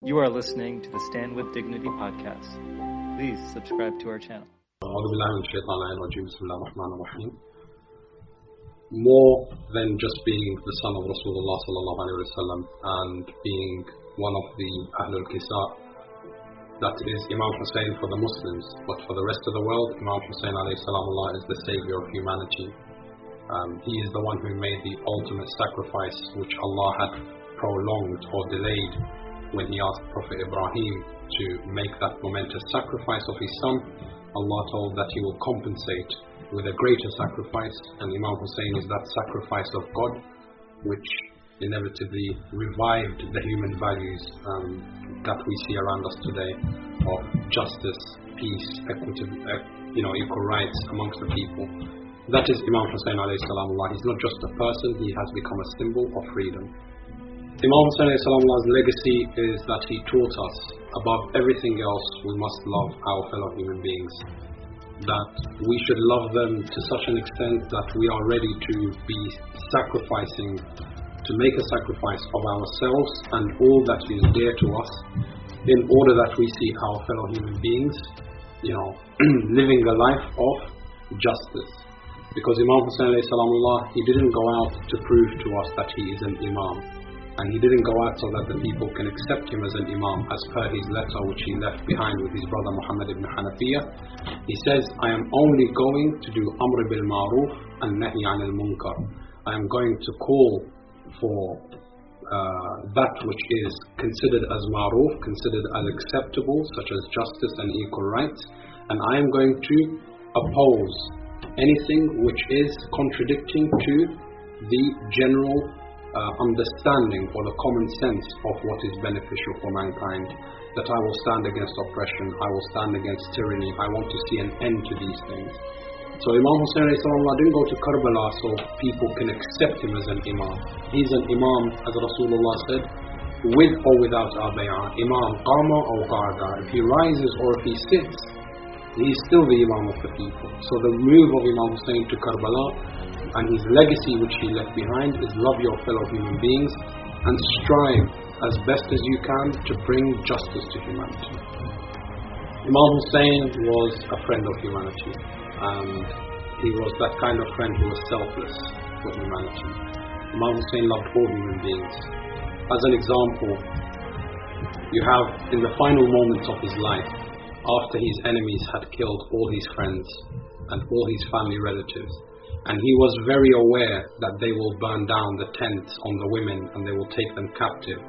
You are listening to the Stand with Dignity podcast. Please subscribe to our channel. More than just being the son of Rasulullah sallallahu and being one of the Ahlul Kisa, that is Imam Hussein for the Muslims, but for the rest of the world, Imam Hussein alayhi is the savior of humanity. Um, he is the one who made the ultimate sacrifice which Allah had prolonged or delayed when he asked Prophet Ibrahim to make that momentous sacrifice of his son. Allah told that he will compensate with a greater sacrifice, and Imam Hussein is that sacrifice of God which inevitably revived the human values um, that we see around us today of justice, peace, equity, uh, you know, equal rights amongst the people. That is Imam Hussein alayhi salamullah. He's not just a person, he has become a symbol of freedom. Imam salamullah's legacy is that he taught us above everything else we must love our fellow human beings. That we should love them to such an extent that we are ready to be sacrificing, to make a sacrifice of ourselves and all that is dear to us in order that we see our fellow human beings, you know, living a life of justice. Because Imam salamullah, he didn't go out to prove to us that he is an Imam. And he didn't go out so that the people can accept him as an Imam as per his letter which he left behind with his brother Muhammad ibn Hanafiya. He says, I am only going to do Amr bil Maruf and Nahi an al Munkar. I am going to call for uh, that which is considered as maruf, considered as acceptable, such as justice and equal rights, and I am going to oppose anything which is contradicting to the general uh, understanding or the common sense of what is beneficial for mankind. That I will stand against oppression, I will stand against tyranny, I want to see an end to these things. So Imam Hussein didn't go to Karbala so people can accept him as an Imam. He's an Imam, as Rasulullah said, with or without our bay'ah. Imam qama or qa'da. If he rises or if he sits, he's still the Imam of the people. So the move of Imam Hussein to Karbala and his legacy which he left behind is love your fellow human beings and strive as best as you can to bring justice to humanity. Imam Hussein was a friend of humanity and he was that kind of friend who was selfless for humanity. Imam Hussein loved all human beings. As an example, you have in the final moments of his life, after his enemies had killed all his friends and all his family relatives, and he was very aware that they will burn down the tents on the women and they will take them captive.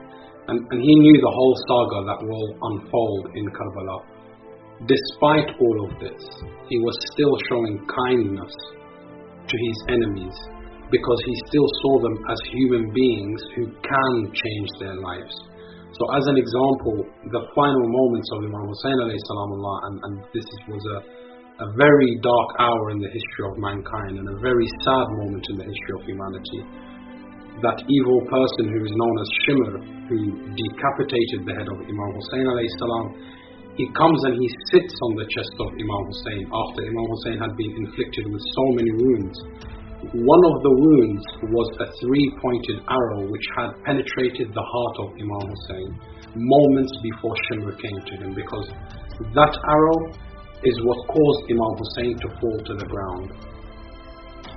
And, and he knew the whole saga that will unfold in Karbala. Despite all of this, he was still showing kindness to his enemies because he still saw them as human beings who can change their lives. So, as an example, the final moments of Imam Hussein salamullah, and, and this was a, a very dark hour in the history of mankind and a very sad moment in the history of humanity. That evil person who is known as Shimr, who decapitated the head of Imam Hussein salam, he comes and he sits on the chest of Imam Hussein after Imam Hussein had been inflicted with so many wounds. One of the wounds was a three pointed arrow which had penetrated the heart of Imam Hussein moments before Shimr came to him because that arrow is what caused Imam Hussein to fall to the ground.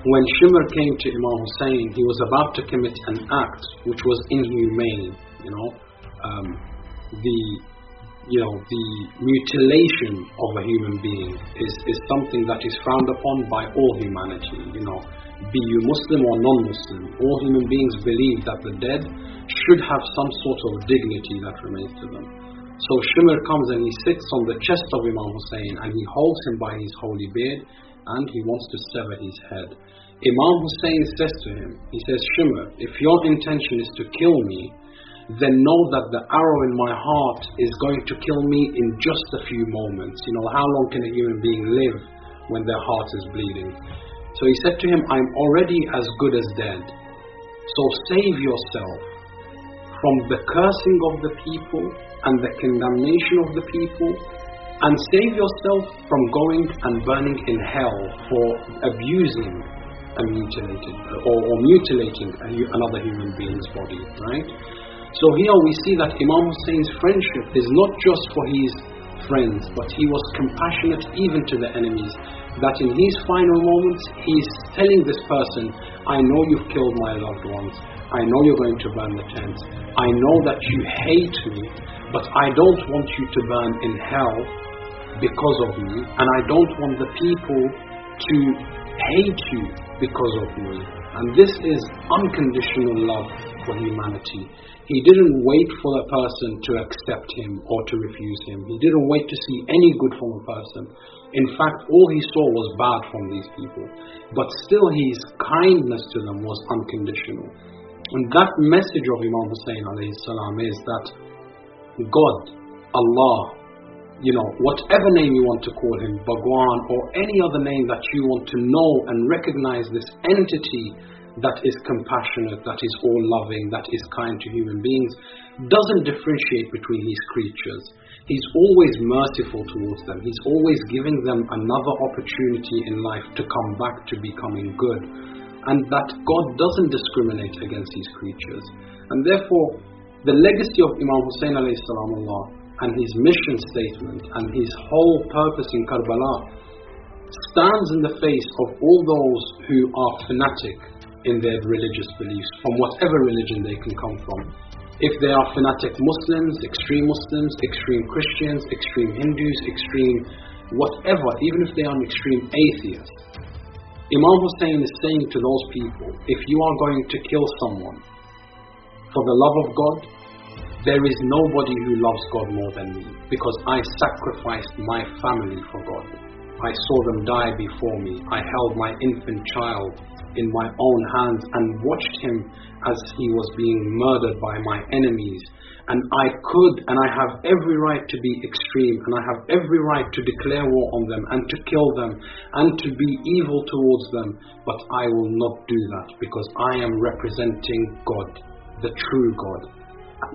When Shimr came to Imam Hussein, he was about to commit an act which was inhumane, you know. Um, the you know, the mutilation of a human being is, is something that is frowned upon by all humanity. You know, be you Muslim or non-Muslim, all human beings believe that the dead should have some sort of dignity that remains to them. So Shimr comes and he sits on the chest of Imam Hussein and he holds him by his holy beard and he wants to sever his head. Imam Hussein says to him, he says, Shimr, if your intention is to kill me, then know that the arrow in my heart is going to kill me in just a few moments. You know, how long can a human being live when their heart is bleeding? So he said to him, I'm already as good as dead. So save yourself from the cursing of the people and the condemnation of the people, and save yourself from going and burning in hell for abusing a mutilated or, or mutilating a, another human being's body, right? So here we see that Imam Hussein's friendship is not just for his friends, but he was compassionate even to the enemies. That in his final moments, he's telling this person, I know you've killed my loved ones. I know you're going to burn the tents. I know that you hate me, but I don't want you to burn in hell because of me, and I don't want the people to hate you because of me. And this is unconditional love for humanity. He didn't wait for a person to accept him or to refuse him. He didn't wait to see any good from a person. In fact, all he saw was bad from these people. But still, his kindness to them was unconditional. And that message of Imam Hussein salam is that God, Allah, you know, whatever name you want to call him, Bhagwan, or any other name that you want to know and recognize this entity that is compassionate, that is all loving, that is kind to human beings, doesn't differentiate between his creatures. He's always merciful towards them. He's always giving them another opportunity in life to come back to becoming good. And that God doesn't discriminate against his creatures. And therefore, the legacy of Imam Hussein Allah, and his mission statement and his whole purpose in Karbala stands in the face of all those who are fanatic in their religious beliefs, from whatever religion they can come from. If they are fanatic Muslims, extreme Muslims, extreme Christians, extreme Hindus, extreme whatever, even if they are an extreme atheist, Imam Hussein is saying to those people, if you are going to kill someone for the love of God, there is nobody who loves God more than me because I sacrificed my family for God. I saw them die before me. I held my infant child in my own hands and watched him as he was being murdered by my enemies. And I could and I have every right to be extreme and I have every right to declare war on them and to kill them and to be evil towards them. But I will not do that because I am representing God, the true God.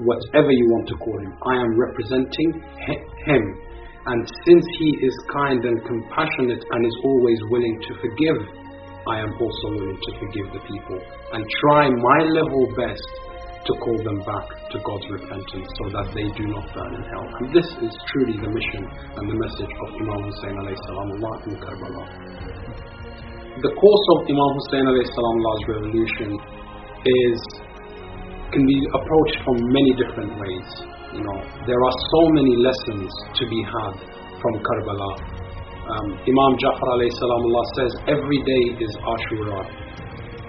Whatever you want to call him, I am representing him. And since he is kind and compassionate and is always willing to forgive, I am also willing to forgive the people and try my level best to call them back to God's repentance so that they do not burn in hell. And this is truly the mission and the message of Imam Hussein salamullah in Karbala. The course of Imam Hussein salamullah's revolution is can be approached from many different ways. You know, there are so many lessons to be had from Karbala um, Imam Jafar salamullah says every day is Ashura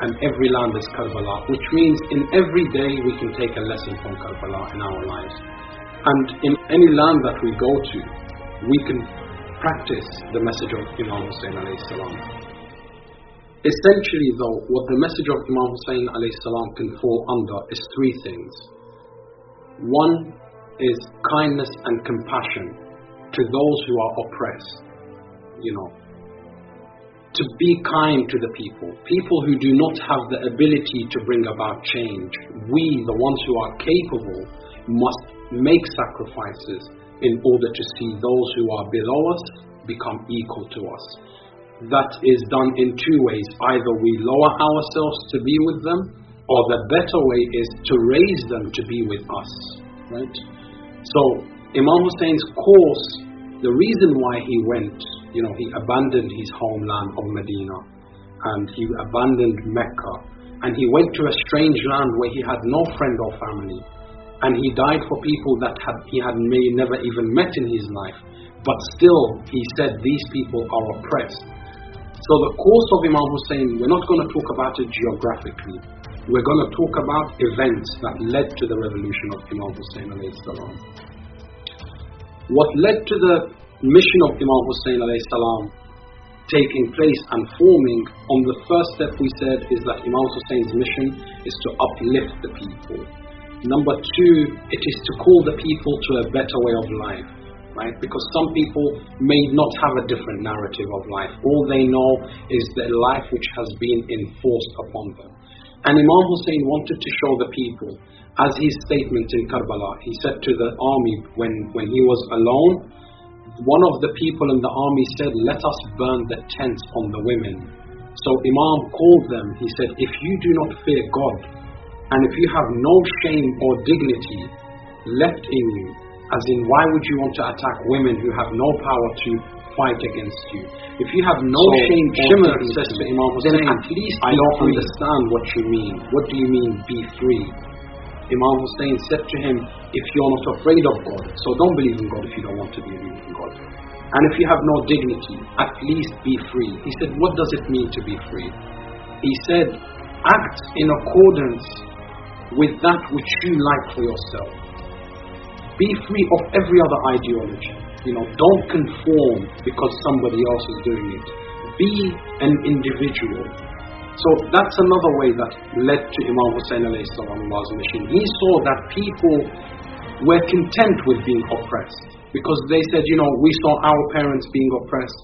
and every land is Karbala, which means in every day we can take a lesson from Karbala in our lives. And in any land that we go to, we can practice the message of Imam Hussein salam. Essentially though, what the message of Imam Hussein salam can fall under is three things. One is kindness and compassion to those who are oppressed you know, to be kind to the people, people who do not have the ability to bring about change. We, the ones who are capable, must make sacrifices in order to see those who are below us become equal to us. That is done in two ways. Either we lower ourselves to be with them, or the better way is to raise them to be with us. Right? So, Imam Hussein's course, the reason why he went you know, he abandoned his homeland of Medina and he abandoned Mecca and he went to a strange land where he had no friend or family and he died for people that had, he had may never even met in his life but still he said these people are oppressed. So the course of Imam Hussein we're not going to talk about it geographically. We're going to talk about events that led to the revolution of Imam Hussein what led to the mission of Imam Hussein salam taking place and forming, on the first step we said is that Imam Hussein's mission is to uplift the people. Number two, it is to call the people to a better way of life, right? Because some people may not have a different narrative of life. All they know is the life which has been enforced upon them. And Imam Hussein wanted to show the people, as his statement in Karbala, he said to the army when, when he was alone, one of the people in the army said, Let us burn the tents on the women. So Imam called them. He said, If you do not fear God, And if you have no shame or dignity left in you, as in why would you want to attack women who have no power to fight against you? If you have no So, shame or dignity, says to Imam then Hussein, at least I don't understand what you mean. What do you mean, be free? Imam Hussein said to him, if you're not afraid of God, so don't believe in God if you don't want to believe in God. And if you have no dignity, at least be free. He said, what does it mean to be free? He said, act in accordance with that which you like for yourself. Be free of every other ideology. You know, don't conform because somebody else is doing it. Be an individual. So that's another way that led to Imam Hussein salam's mission. He saw that people were content with being oppressed because they said, you know, we saw our parents being oppressed,